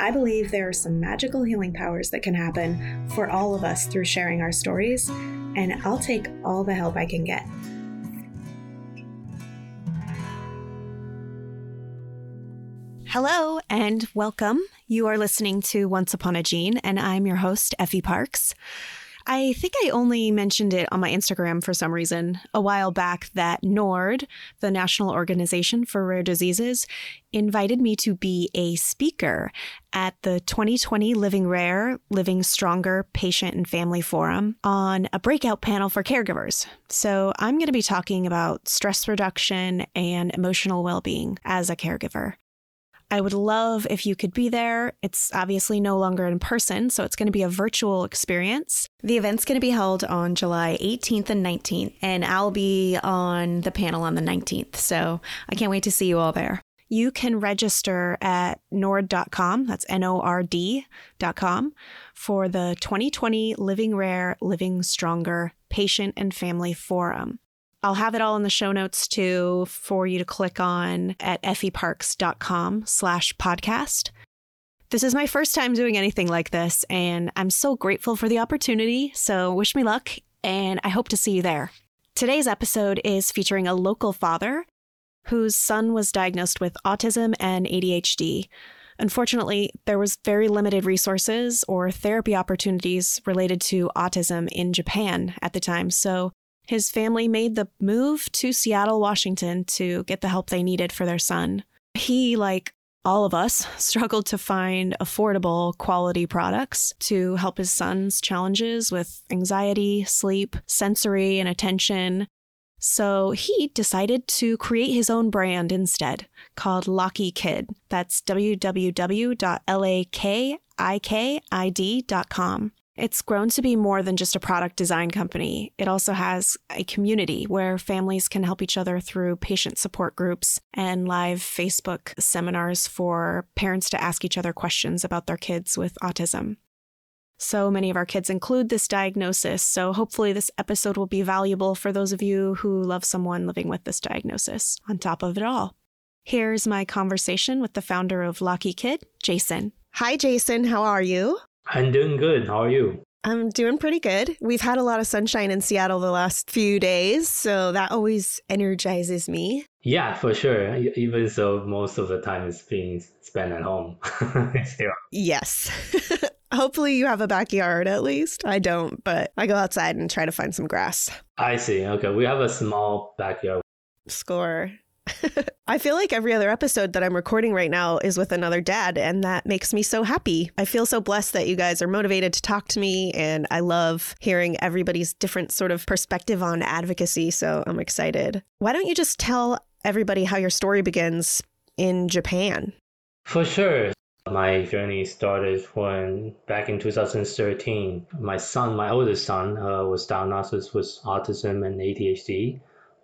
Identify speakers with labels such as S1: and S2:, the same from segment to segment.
S1: I believe there are some magical healing powers that can happen for all of us through sharing our stories, and I'll take all the help I can get. Hello and welcome. You are listening to Once Upon a Gene, and I'm your host, Effie Parks. I think I only mentioned it on my Instagram for some reason a while back that NORD, the National Organization for Rare Diseases, invited me to be a speaker at the 2020 Living Rare, Living Stronger Patient and Family Forum on a breakout panel for caregivers. So I'm going to be talking about stress reduction and emotional well being as a caregiver. I would love if you could be there. It's obviously no longer in person, so it's going to be a virtual experience. The event's going to be held on July 18th and 19th, and I'll be on the panel on the 19th. So I can't wait to see you all there. You can register at nord.com, that's N O R D.com, for the 2020 Living Rare, Living Stronger Patient and Family Forum. I'll have it all in the show notes too for you to click on at effieparks.com slash podcast. This is my first time doing anything like this, and I'm so grateful for the opportunity. So wish me luck, and I hope to see you there. Today's episode is featuring a local father whose son was diagnosed with autism and ADHD. Unfortunately, there was very limited resources or therapy opportunities related to autism in Japan at the time, so his family made the move to Seattle, Washington to get the help they needed for their son. He, like all of us, struggled to find affordable quality products to help his son's challenges with anxiety, sleep, sensory, and attention. So he decided to create his own brand instead called Locky Kid. That's www.lakikid.com. It's grown to be more than just a product design company. It also has a community where families can help each other through patient support groups and live Facebook seminars for parents to ask each other questions about their kids with autism. So many of our kids include this diagnosis, so hopefully, this episode will be valuable for those of you who love someone living with this diagnosis, on top of it all. Here's my conversation with the founder of Locky Kid, Jason. Hi, Jason. How are you?
S2: I'm doing good. How are you?
S1: I'm doing pretty good. We've had a lot of sunshine in Seattle the last few days, so that always energizes me.
S2: Yeah, for sure. Even so, most of the time is being spent at home.
S1: Yes. Hopefully, you have a backyard at least. I don't, but I go outside and try to find some grass.
S2: I see. Okay. We have a small backyard.
S1: Score. I feel like every other episode that I'm recording right now is with another dad, and that makes me so happy. I feel so blessed that you guys are motivated to talk to me, and I love hearing everybody's different sort of perspective on advocacy. So I'm excited. Why don't you just tell everybody how your story begins in Japan?
S2: For sure. My journey started when back in 2013, my son, my oldest son, uh, was diagnosed with autism and ADHD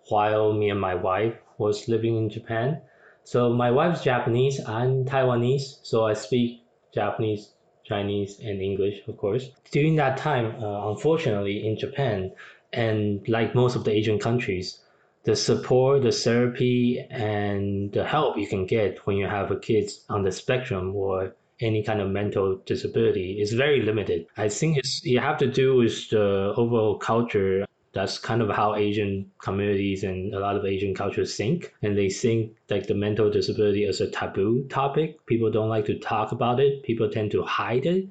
S2: while me and my wife was living in Japan. So my wife's Japanese, I'm Taiwanese, so I speak Japanese, Chinese, and English, of course. During that time, uh, unfortunately, in Japan, and like most of the Asian countries, the support, the therapy, and the help you can get when you have a kid on the spectrum or any kind of mental disability is very limited. I think it's you have to do with the overall culture that's kind of how Asian communities and a lot of Asian cultures think. And they think like the mental disability is a taboo topic. People don't like to talk about it. People tend to hide it.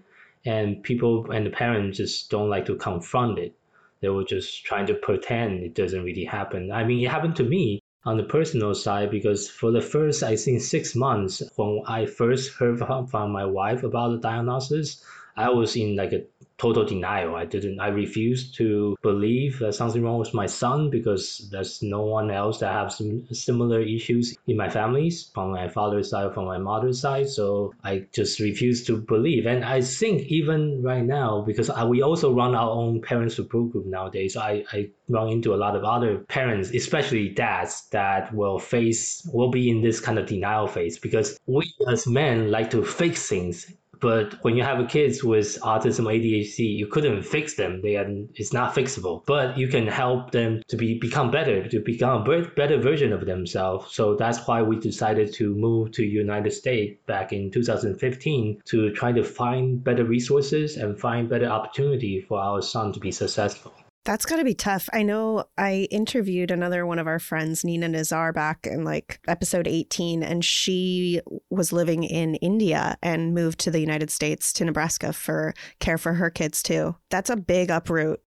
S2: And people and the parents just don't like to confront it. They were just trying to pretend it doesn't really happen. I mean, it happened to me on the personal side because for the first, I think, six months when I first heard from, from my wife about the diagnosis, I was in like a total denial. I didn't, I refused to believe that something wrong with my son because there's no one else that have some similar issues in my families from my father's side, from my mother's side. So I just refused to believe. And I think even right now, because I, we also run our own parent support group nowadays, I, I run into a lot of other parents, especially dads, that will face, will be in this kind of denial phase because we as men like to fix things but when you have kids with autism or ADHD, you couldn't fix them. They are, it's not fixable. But you can help them to be become better, to become a better version of themselves. So that's why we decided to move to United States back in 2015 to try to find better resources and find better opportunity for our son to be successful.
S1: That's got to be tough. I know I interviewed another one of our friends, Nina Nazar, back in like episode 18, and she was living in India and moved to the United States to Nebraska for care for her kids too. That's a big uproot.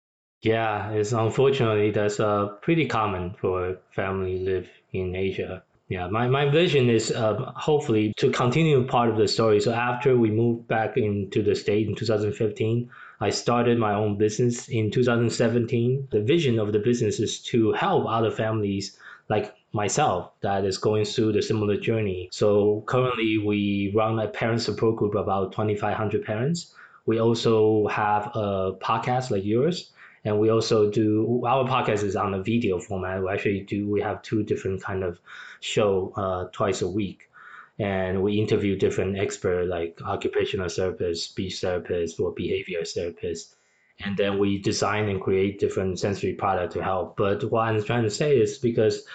S2: Yeah, it's unfortunately that's uh, pretty common for family live in Asia. Yeah, my, my vision is uh, hopefully to continue part of the story. So after we moved back into the state in 2015, I started my own business in 2017. The vision of the business is to help other families like myself that is going through the similar journey. So currently we run a parent support group about 2,500 parents. We also have a podcast like yours. And we also do our podcast is on a video format. We actually do we have two different kind of show uh, twice a week and we interview different experts like occupational therapists, speech therapists, or behavior therapists. And then we design and create different sensory product to help. But what I'm trying to say is because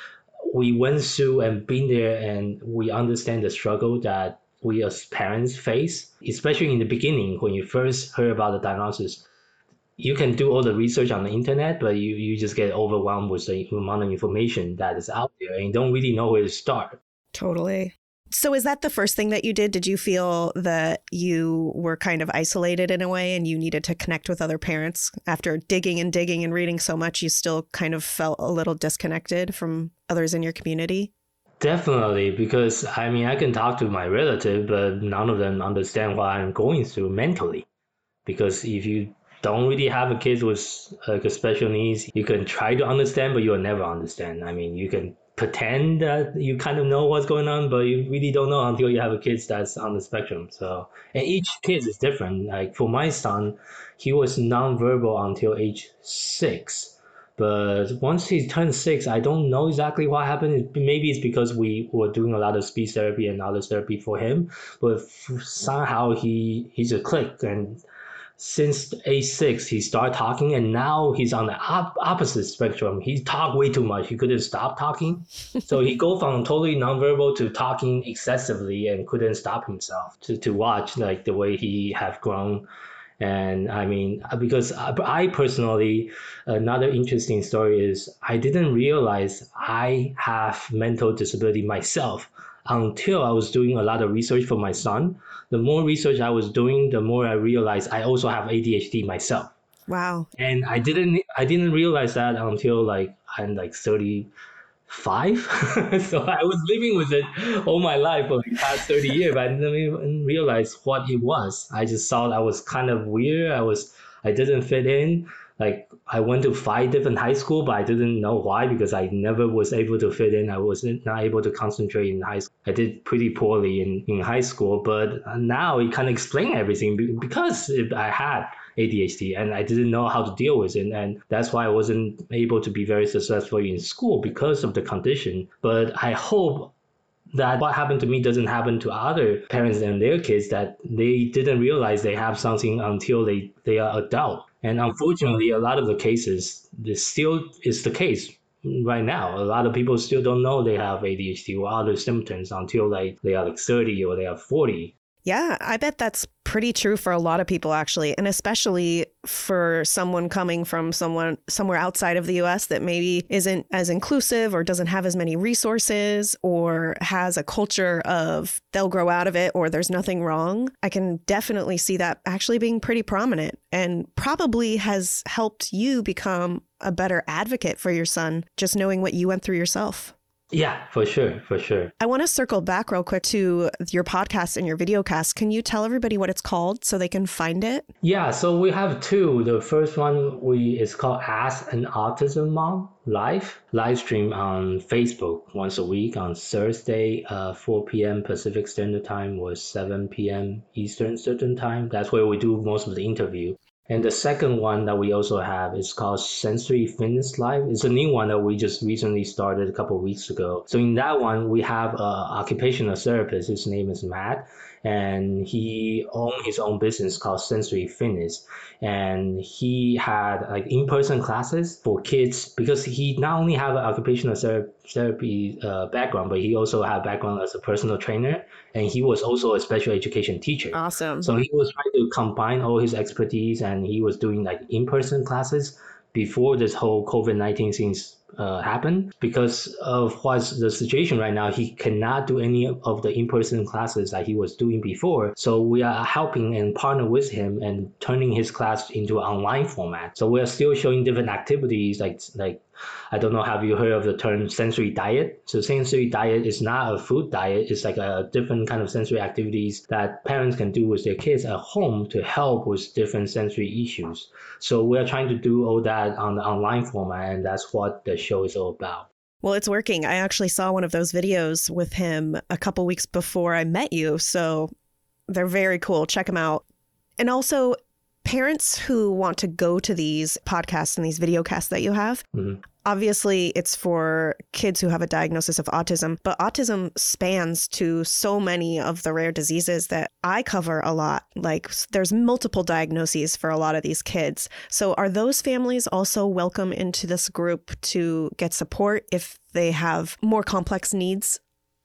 S2: we went through and been there and we understand the struggle that we as parents face, especially in the beginning when you first heard about the diagnosis. You can do all the research on the internet, but you, you just get overwhelmed with the amount of information that is out there and you don't really know where to start.
S1: Totally. So, is that the first thing that you did? Did you feel that you were kind of isolated in a way and you needed to connect with other parents? After digging and digging and reading so much, you still kind of felt a little disconnected from others in your community?
S2: Definitely, because I mean, I can talk to my relative, but none of them understand what I'm going through mentally. Because if you don't really have a kid with like a special needs, you can try to understand, but you'll never understand. I mean, you can pretend that you kind of know what's going on, but you really don't know until you have a kid that's on the spectrum. So, and each kid is different. Like for my son, he was nonverbal until age six. But once he turned six, I don't know exactly what happened. Maybe it's because we were doing a lot of speech therapy and other therapy for him. But somehow he he's a click and since age six, he started talking, and now he's on the op- opposite spectrum. He talked way too much. He couldn't stop talking, so he go from totally nonverbal to talking excessively and couldn't stop himself. To, to watch like the way he have grown, and I mean uh, because I personally, another interesting story is I didn't realize I have mental disability myself until I was doing a lot of research for my son. The more research I was doing, the more I realized I also have ADHD myself.
S1: Wow.
S2: And I didn't I didn't realize that until like I'm like 35. so I was living with it all my life for the past 30 years, but I didn't even realize what it was. I just thought I was kind of weird. I was I didn't fit in like I went to five different high school, but I didn't know why because I never was able to fit in. I was not able to concentrate in high school. I did pretty poorly in, in high school, but now it of explain everything because I had ADHD and I didn't know how to deal with it. And that's why I wasn't able to be very successful in school because of the condition. But I hope that what happened to me doesn't happen to other parents and their kids that they didn't realize they have something until they, they are adult and unfortunately, a lot of the cases, this still is the case right now. A lot of people still don't know they have ADHD or other symptoms until like they are like 30 or they are 40.
S1: Yeah, I bet that's pretty true for a lot of people actually, and especially for someone coming from someone somewhere outside of the US that maybe isn't as inclusive or doesn't have as many resources or has a culture of they'll grow out of it or there's nothing wrong. I can definitely see that actually being pretty prominent and probably has helped you become a better advocate for your son just knowing what you went through yourself.
S2: Yeah, for sure, for sure.
S1: I want to circle back real quick to your podcast and your video cast. Can you tell everybody what it's called so they can find it?
S2: Yeah, so we have two. The first one we is called Ask an Autism Mom Live, live stream on Facebook once a week on Thursday, uh, 4 p.m. Pacific Standard Time or 7 p.m. Eastern Standard Time. That's where we do most of the interview. And the second one that we also have is called Sensory Fitness Live. It's a new one that we just recently started a couple weeks ago. So in that one, we have an occupational therapist. His name is Matt and he owned his own business called Sensory Fitness. And he had like in-person classes for kids because he not only have an occupational therapy uh, background, but he also had background as a personal trainer, and he was also a special education teacher.
S1: Awesome.
S2: So he was trying to combine all his expertise, and he was doing like in-person classes before this whole COVID nineteen things uh, happen because of what's the situation right now. He cannot do any of the in-person classes that he was doing before. So we are helping and partner with him and turning his class into online format. So we are still showing different activities like like I don't know, have you heard of the term sensory diet? So sensory diet is not a food diet. It's like a different kind of sensory activities that parents can do with their kids at home to help with different sensory issues. So we are trying to do all that on the online format, and that's what the show is all about.
S1: Well, it's working. I actually saw one of those videos with him a couple weeks before I met you. So they're very cool. Check them out. And also, parents who want to go to these podcasts and these video casts that you have, mm-hmm. Obviously it's for kids who have a diagnosis of autism, but autism spans to so many of the rare diseases that I cover a lot. Like there's multiple diagnoses for a lot of these kids. So are those families also welcome into this group to get support if they have more complex needs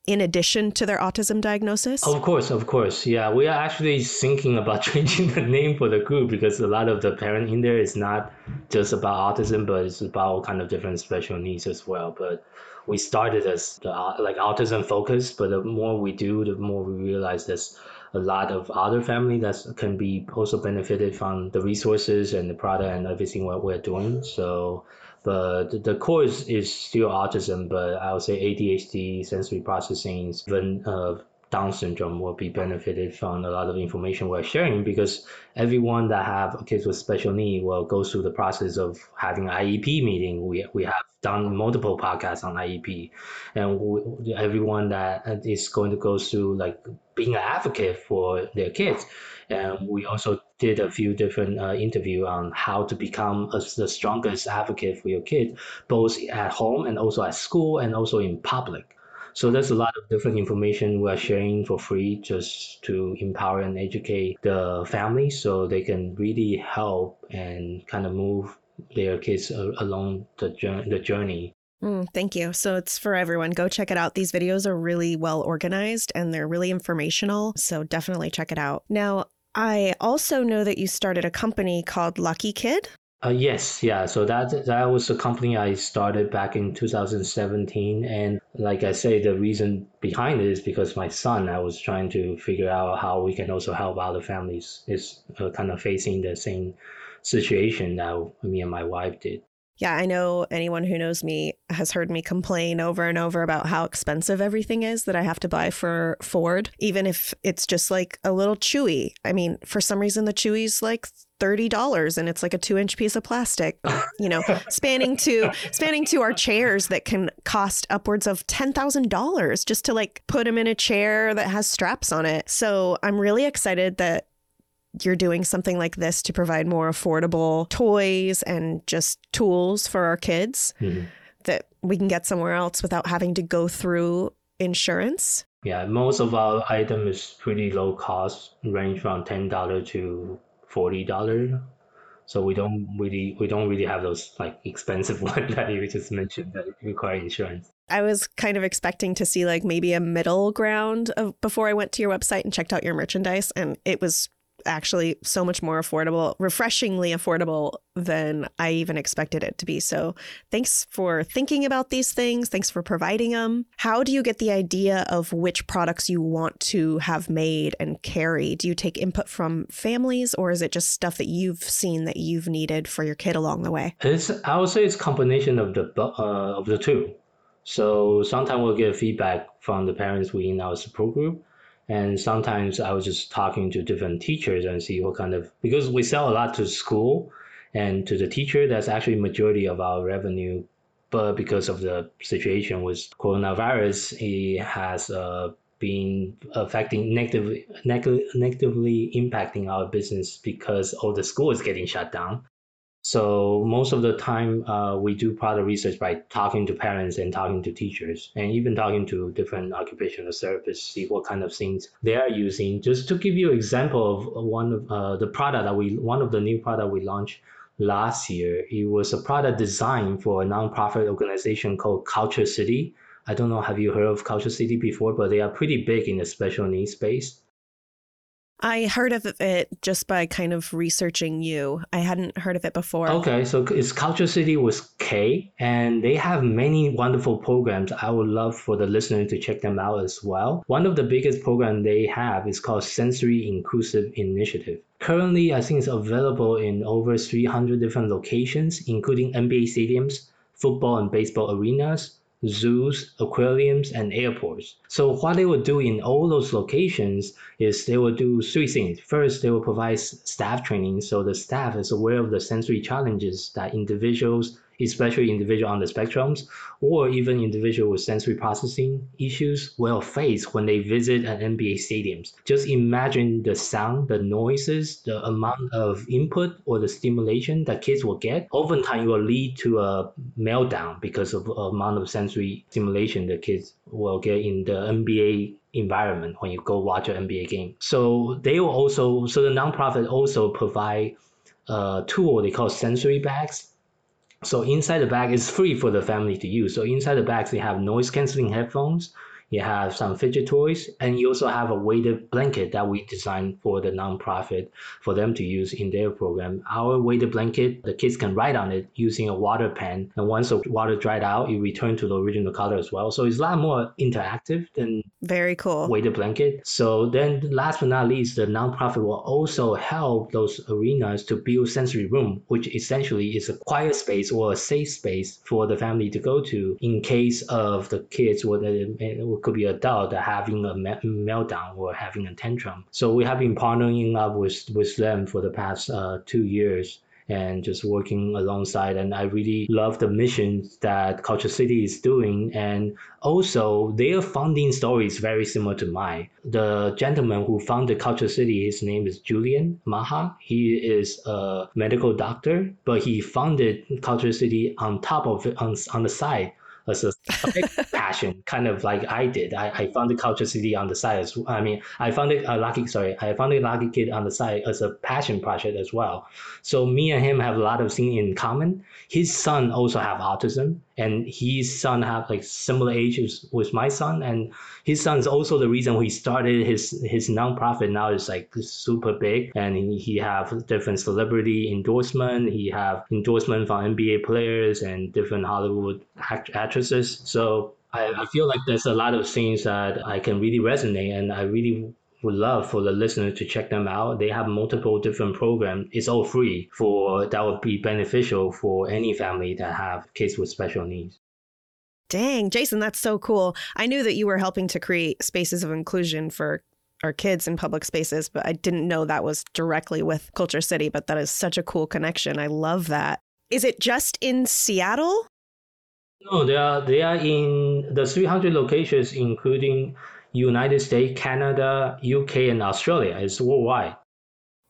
S1: in addition to their autism diagnosis?
S2: Of course, of course. Yeah, we are actually thinking about changing the name for the group because a lot of the parent in there is not just about autism, but it's about all kind of different special needs as well. But we started as the, like autism focused, but the more we do, the more we realize there's a lot of other family that can be also benefited from the resources and the product and everything what we're doing. So but the core is, still autism, but I would say ADHD, sensory processing, even uh, Down syndrome will be benefited from a lot of information we're sharing because everyone that have kids with special need will go through the process of having an IEP meeting. We, we have done multiple podcasts on IEP, and we, everyone that is going to go through like being an advocate for their kids. And we also did a few different uh, interview on how to become a, the strongest advocate for your kid, both at home and also at school and also in public. So there's a lot of different information we're sharing for free just to empower and educate the family so they can really help and kind of move their kids along the journey. The journey.
S1: Mm, thank you. So it's for everyone. Go check it out. These videos are really well organized and they're really informational. So definitely check it out. Now, I also know that you started a company called Lucky Kid.
S2: Uh, yes, yeah. So that that was a company I started back in 2017, and like I say, the reason behind it is because my son. I was trying to figure out how we can also help other families is uh, kind of facing the same situation that me and my wife did.
S1: Yeah, I know anyone who knows me has heard me complain over and over about how expensive everything is that I have to buy for Ford, even if it's just like a little chewy. I mean, for some reason, the chewy's like $30 and it's like a two inch piece of plastic, you know, spanning to spanning to our chairs that can cost upwards of $10,000 just to like put them in a chair that has straps on it. So I'm really excited that you're doing something like this to provide more affordable toys and just tools for our kids mm-hmm. that we can get somewhere else without having to go through insurance.
S2: Yeah, most of our item is pretty low cost, range from ten dollar to forty dollar. So we don't really we don't really have those like expensive ones that you just mentioned that require insurance.
S1: I was kind of expecting to see like maybe a middle ground of before I went to your website and checked out your merchandise and it was actually so much more affordable, refreshingly affordable than I even expected it to be. So thanks for thinking about these things. Thanks for providing them. How do you get the idea of which products you want to have made and carry? Do you take input from families or is it just stuff that you've seen that you've needed for your kid along the way?
S2: It's, I would say it's combination of the, uh, of the two. So sometimes we'll get feedback from the parents within our support group. And sometimes I was just talking to different teachers and see what kind of because we sell a lot to school and to the teacher. That's actually majority of our revenue. But because of the situation with coronavirus, it has uh, been affecting negatively, neg- negatively impacting our business because all the school is getting shut down. So most of the time, uh, we do product research by talking to parents and talking to teachers, and even talking to different occupational therapists, see what kind of things they are using. Just to give you an example of one of uh, the product that we, one of the new product we launched last year. It was a product designed for a nonprofit organization called KultureCity. I don't know, have you heard of KultureCity before? But they are pretty big in the special needs space.
S1: I heard of it just by kind of researching you. I hadn't heard of it before.
S2: Okay, so it's KultureCity with K, and they have many wonderful programs. I would love for the listener to check them out as well. One of the biggest programs they have is called Sensory Inclusive Initiative. Currently, I think it's available in over 300 different locations, including NBA stadiums, football and baseball arenas, zoos, aquariums, and airports. So what they will do in all those locations is they will do three things. First, they will provide staff training so the staff is aware of the sensory challenges that individuals especially individual on the spectrums or even individual with sensory processing issues will face when they visit an NBA stadiums. Just imagine the sound, the noises, the amount of input or the stimulation that kids will get. Oftentimes it will lead to a meltdown because of amount of sensory stimulation the kids will get in the NBA environment when you go watch an NBA game. So they will also, so the nonprofit also provide a tool they call sensory bags so inside the bag is free for the family to use. So inside the bags, they have noise canceling headphones, you have some fidget toys, and you also have a weighted blanket that we designed for the nonprofit for them to use in their program. Our weighted blanket, the kids can write on it using a water pen, and once the water dried out, it return to the original color as well. So it's a lot more interactive than
S1: very cool
S2: weighted blanket. So then, last but not least, the nonprofit will also help those arenas to build sensory room, which essentially is a quiet space or a safe space for the family to go to in case of the kids or the could be a adult having a meltdown or having a tantrum. So we have been partnering up with, with them for the past uh, two years and just working alongside. And I really love the mission that KultureCity is doing. And also, their funding story is very similar to mine. The gentleman who founded KultureCity, his name is Julian Maha. He is a medical doctor, but he founded KultureCity on top of on, on the side as a, a passion, kind of like I did. I, I founded KultureCity on the side as I mean, I founded uh, Lucky, sorry, I founded Lucky Kid on the side as a passion project as well. So me and him have a lot of things in common. His son also have autism, and his son have like similar ages with my son, and his son is also the reason he started his his nonprofit. Now is like super big, and he, he have different celebrity endorsement. He have endorsement from NBA players and different Hollywood act- actresses. So I, I feel like there's a lot of things that I can really resonate, and I really would love for the listener to check them out. They have multiple different programs. It's all free for that would be beneficial for any family that have kids with special needs.
S1: Dang, Jason, that's so cool. I knew that you were helping to create spaces of inclusion for our kids in public spaces, but I didn't know that was directly with KultureCity, but that is such a cool connection. I love that. Is it just in Seattle?
S2: No, they are they are in the 300 locations, including United States, Canada, UK, and Australia. It's worldwide.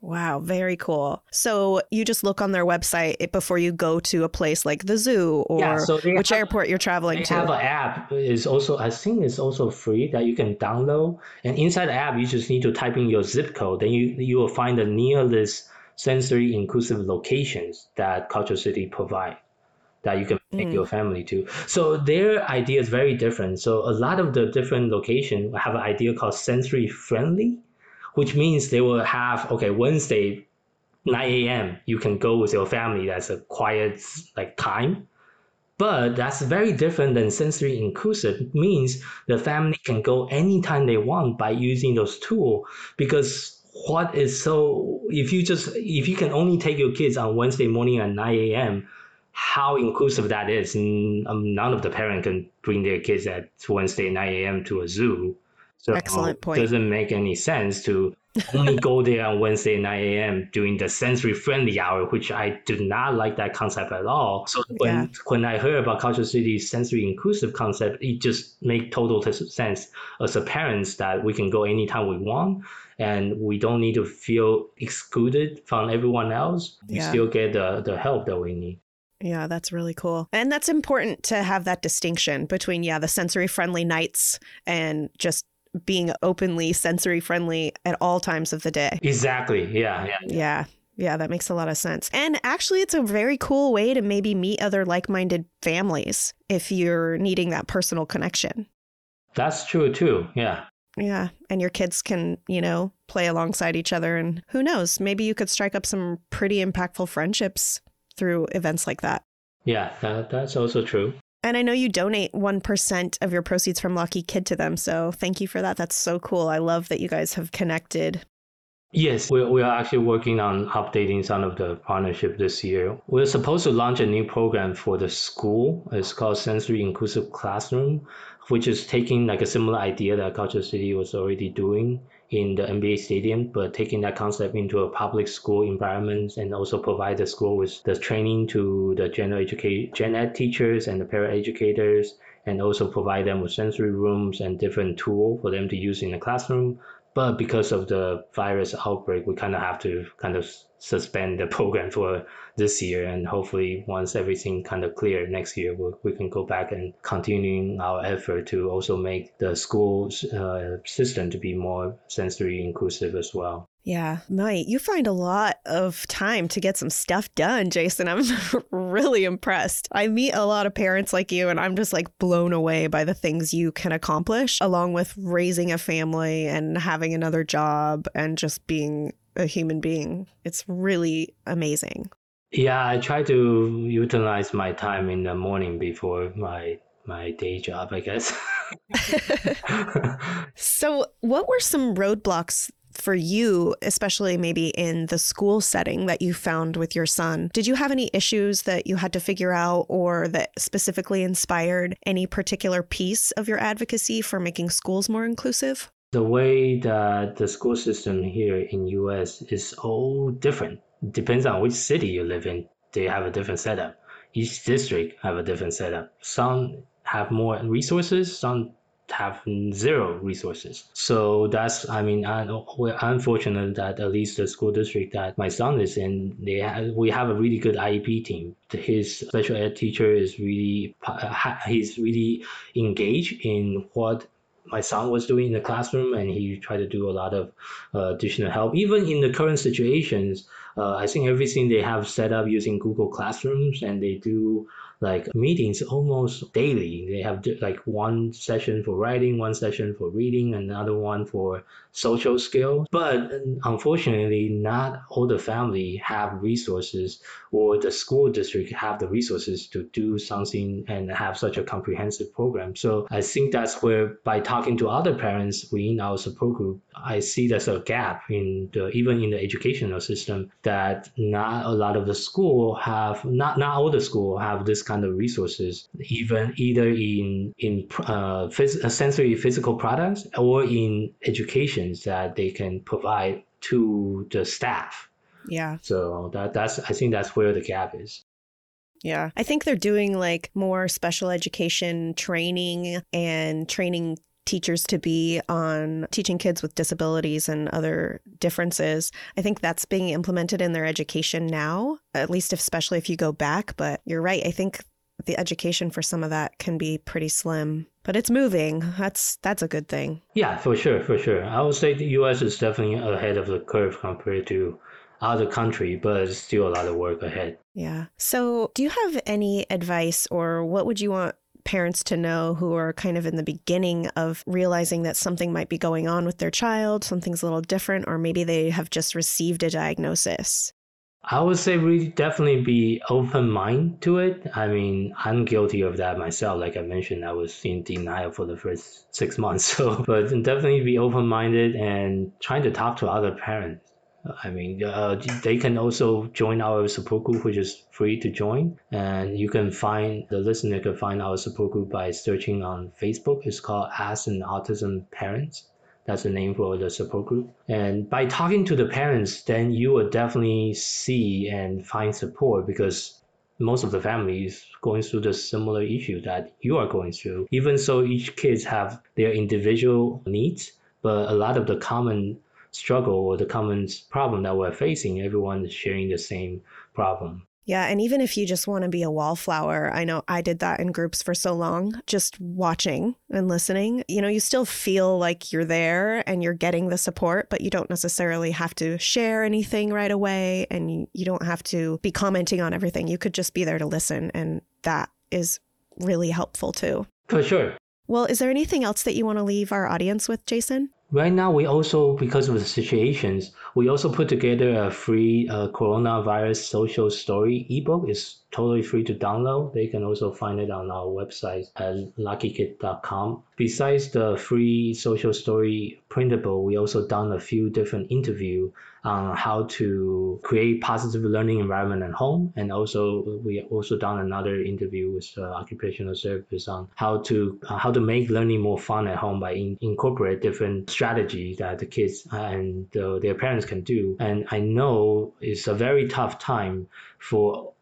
S1: Wow, very cool. So you just look on their website before you go to a place like the zoo or yeah, so which have, airport you're traveling
S2: they
S1: to.
S2: They have an app. is also I think it's also free that you can download. And inside the app, you just need to type in your zip code. Then you you will find the nearest sensory inclusive locations that KultureCity provide that you can take mm. your family to. So their idea is very different. So a lot of the different locations have an idea called sensory friendly which means they will have okay Wednesday, 9 a.m. You can go with your family. That's a quiet like time. But that's very different than sensory inclusive. It means the family can go anytime they want by using those tools because what is so if you just if you can only take your kids on Wednesday morning at 9 a.m how inclusive that is. Um, none of the parents can bring their kids at Wednesday 9 a.m. to a zoo. So
S1: Excellent point.
S2: It doesn't make any sense to only go there on Wednesday 9 a.m. during the sensory friendly hour, which I do not like that concept at all. So when
S1: Yeah.
S2: when I heard about KultureCity's sensory inclusive concept, it just made total sense as a parents that we can go anytime we want and we don't need to feel excluded from everyone else. We
S1: Yeah.
S2: still get the, the help that we need.
S1: Yeah, that's really cool. And that's important to have that distinction between, yeah, the sensory friendly nights and just being openly sensory friendly at all times of the day.
S2: Exactly. Yeah. Yeah.
S1: Yeah. Yeah, that makes a lot of sense. And actually, it's a very cool way to maybe meet other like minded families if you're needing that personal connection.
S2: That's true too. Yeah.
S1: Yeah. And your kids can, you know, play alongside each other. And who knows, maybe you could strike up some pretty impactful friendships through events like that.
S2: Yeah. That, that's also true.
S1: And I know you donate 1% of your proceeds from Lucky Kid to them. So thank you for that. That's so cool. I love that you guys have connected.
S2: Yes, we, we are actually working on updating some of the partnership this year. We're supposed to launch a new program for the school. It's called Sensory Inclusive Classroom, which is taking like a similar idea that KultureCity was already doing in the NBA stadium, but taking that concept into a public school environment and also provide the school with the training to the general educate gen ed teachers and the para educators and also provide them with sensory rooms and different tool for them to use in the classroom but because of the virus outbreak, we kind of have to kind of suspend the program for this year. And hopefully, once everything kind of clear next year, we, we can go back and continuing our effort to also make the school uh, system to be more sensory inclusive as well.
S1: Yeah, Mike, you find a lot of time to get some stuff done, Jason. I'm really impressed. I meet a lot of parents like you, and I'm just like blown away by the things you can accomplish, along with raising a family and having another job and just being a human being. It's really amazing.
S2: Yeah, I try to utilize my time in the morning before my my day job, I guess.
S1: so, what were some roadblocks for you, especially maybe in the school setting that you found with your son? Did you have any issues that you had to figure out or that specifically inspired any particular piece of your advocacy for making schools more inclusive?
S2: The way that the school system here in US is all different. Depends on which city you live in. They have a different setup. Each district have a different setup. Some have more resources, some have zero resources. So that's, I mean, I, unfortunate that at least the school district that my son is in, they have, we have a really good IEP team. His special ed teacher is really, he's really engaged in what my son was doing in the classroom and he tried to do a lot of uh, additional help even in the current situations uh, i think everything they have set up using google classrooms and they do like meetings almost daily. They have like one session for writing one session for reading another one for social skill but uh, unfortunately not all the family have resources or the school district have the resources to do something and have such a comprehensive program. So i think that's where by talking to other parents within our support group i see there's a gap in the even in the educational system that not a lot of the school have not not all the school have this kind of resources even either in in uh, phys- sensory physical products or in educations that they can provide to the staff
S1: Yeah.
S2: so that that's i think that's where the gap is
S1: Yeah. I think they're doing like more special education training and training teachers to be on teaching kids with disabilities and other differences. I think that's being implemented in their education now, at least if, especially if you go back. But you're right. I think the education for some of that can be pretty slim, but it's moving. That's that's a good thing.
S2: Yeah, for sure, for sure. I would say the U.S. is definitely ahead of the curve compared to other country, but it's still a lot of work ahead.
S1: Yeah. So, do you have any advice, or what would you want parents to know who are kind of in the beginning of realizing that something might be going on with their child, something's a little different, or maybe they have just received a diagnosis?
S2: I would say really definitely be open mind to it. I mean, I'm guilty of that myself. Like I mentioned, I was in denial for the first six months. So, but definitely be open minded and trying to talk to other parents I mean, uh, they can also join our support group, which is free to join. And you can find the listener can find our support group by searching on Facebook. It's called As an Autism Parents. That's the name for the support group. And by talking to the parents, then you will definitely see and find support because most of the families going through the similar issue that you are going through. Even so, each kids have their individual needs, but a lot of the common struggle or the common problem that we're facing, everyone is sharing the same problem.
S1: Yeah. And even if you just want to be a wallflower, I know I did that in groups for so long, just watching and listening. You know, you still feel like you're there and you're getting the support, but you don't necessarily have to share anything right away and you don't have to be commenting on everything. You could just be there to listen. And that is really helpful too.
S2: For sure.
S1: Well, is there anything else that you want to leave our audience with, Jason?
S2: Right now, we also, because of the situations, we also put together a free uh, coronavirus social story ebook. It's totally free to download. They can also find it on our website at lakikid.com. Besides the free social story printable, we also done a few different interview on how to create positive learning environment at home. And also we also done another interview with uh, occupational therapist on how to uh, how to make learning more fun at home by in, incorporate different strategies that the kids and uh, their parents can do. And I know it's a very tough time for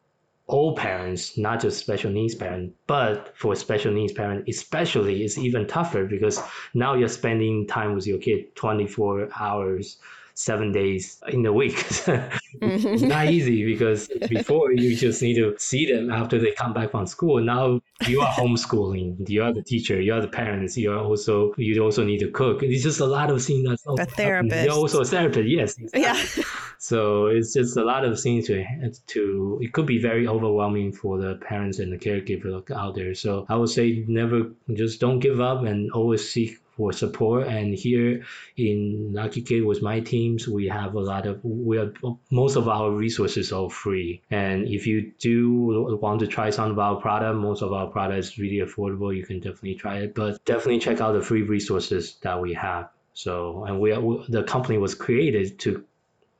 S2: all parents, not just special needs parents, but for special needs parents, especially, it's even tougher because now you're spending time with your kid 24 hours seven days in the week. mm-hmm. It's not easy because before you just need to see them after they come back from school. Now you are homeschooling. You are the teacher. You are the parents. You are also you also need to cook. It's just a lot of things that's
S1: a therapist.
S2: You're also a therapist. Yes.
S1: Exactly. Yeah.
S2: so it's just a lot of things to to. It could be very overwhelming for the parents and the caregiver out there. So I would say never just don't give up and always seek for support. And here in Lucky Kid with my teams, we have a lot of we have most of our resources are free. And if you do want to try some of our product, most of our product is really affordable. You can definitely try it, but definitely check out the free resources that we have. So, and we, are, the company was created to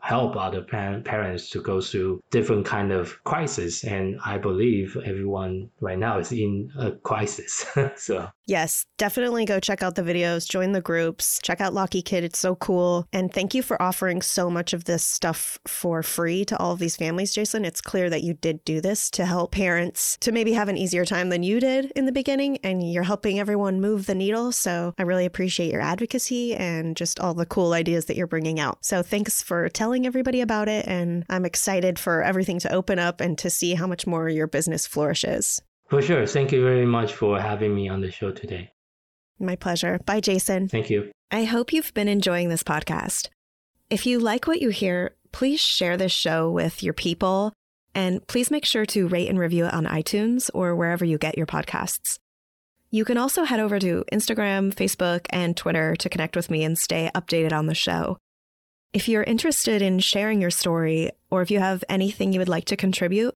S2: help other parents to go through different kind of crisis and i believe everyone right now is in a crisis so
S1: Yes, definitely go check out the videos, join the groups, check out Lucky Kid. It's so cool. And thank you for offering so much of this stuff for free to all of these families, Jason. It's clear that you did do this to help parents to maybe have an easier time than you did in the beginning. And you're helping everyone move the needle. So I really appreciate your advocacy and just all the cool ideas that you're bringing out. So thanks for telling everybody about it. And I'm excited for everything to open up and to see how much more your business flourishes.
S2: For sure. Thank you very much for having me on the show today.
S1: My pleasure. Bye, Jason.
S2: Thank you.
S1: I hope you've been enjoying this podcast. If you like what you hear, please share this show with your people and please make sure to rate and review it on iTunes or wherever you get your podcasts. You can also head over to Instagram, Facebook, and Twitter to connect with me and stay updated on the show. If you're interested in sharing your story or if you have anything you would like to contribute,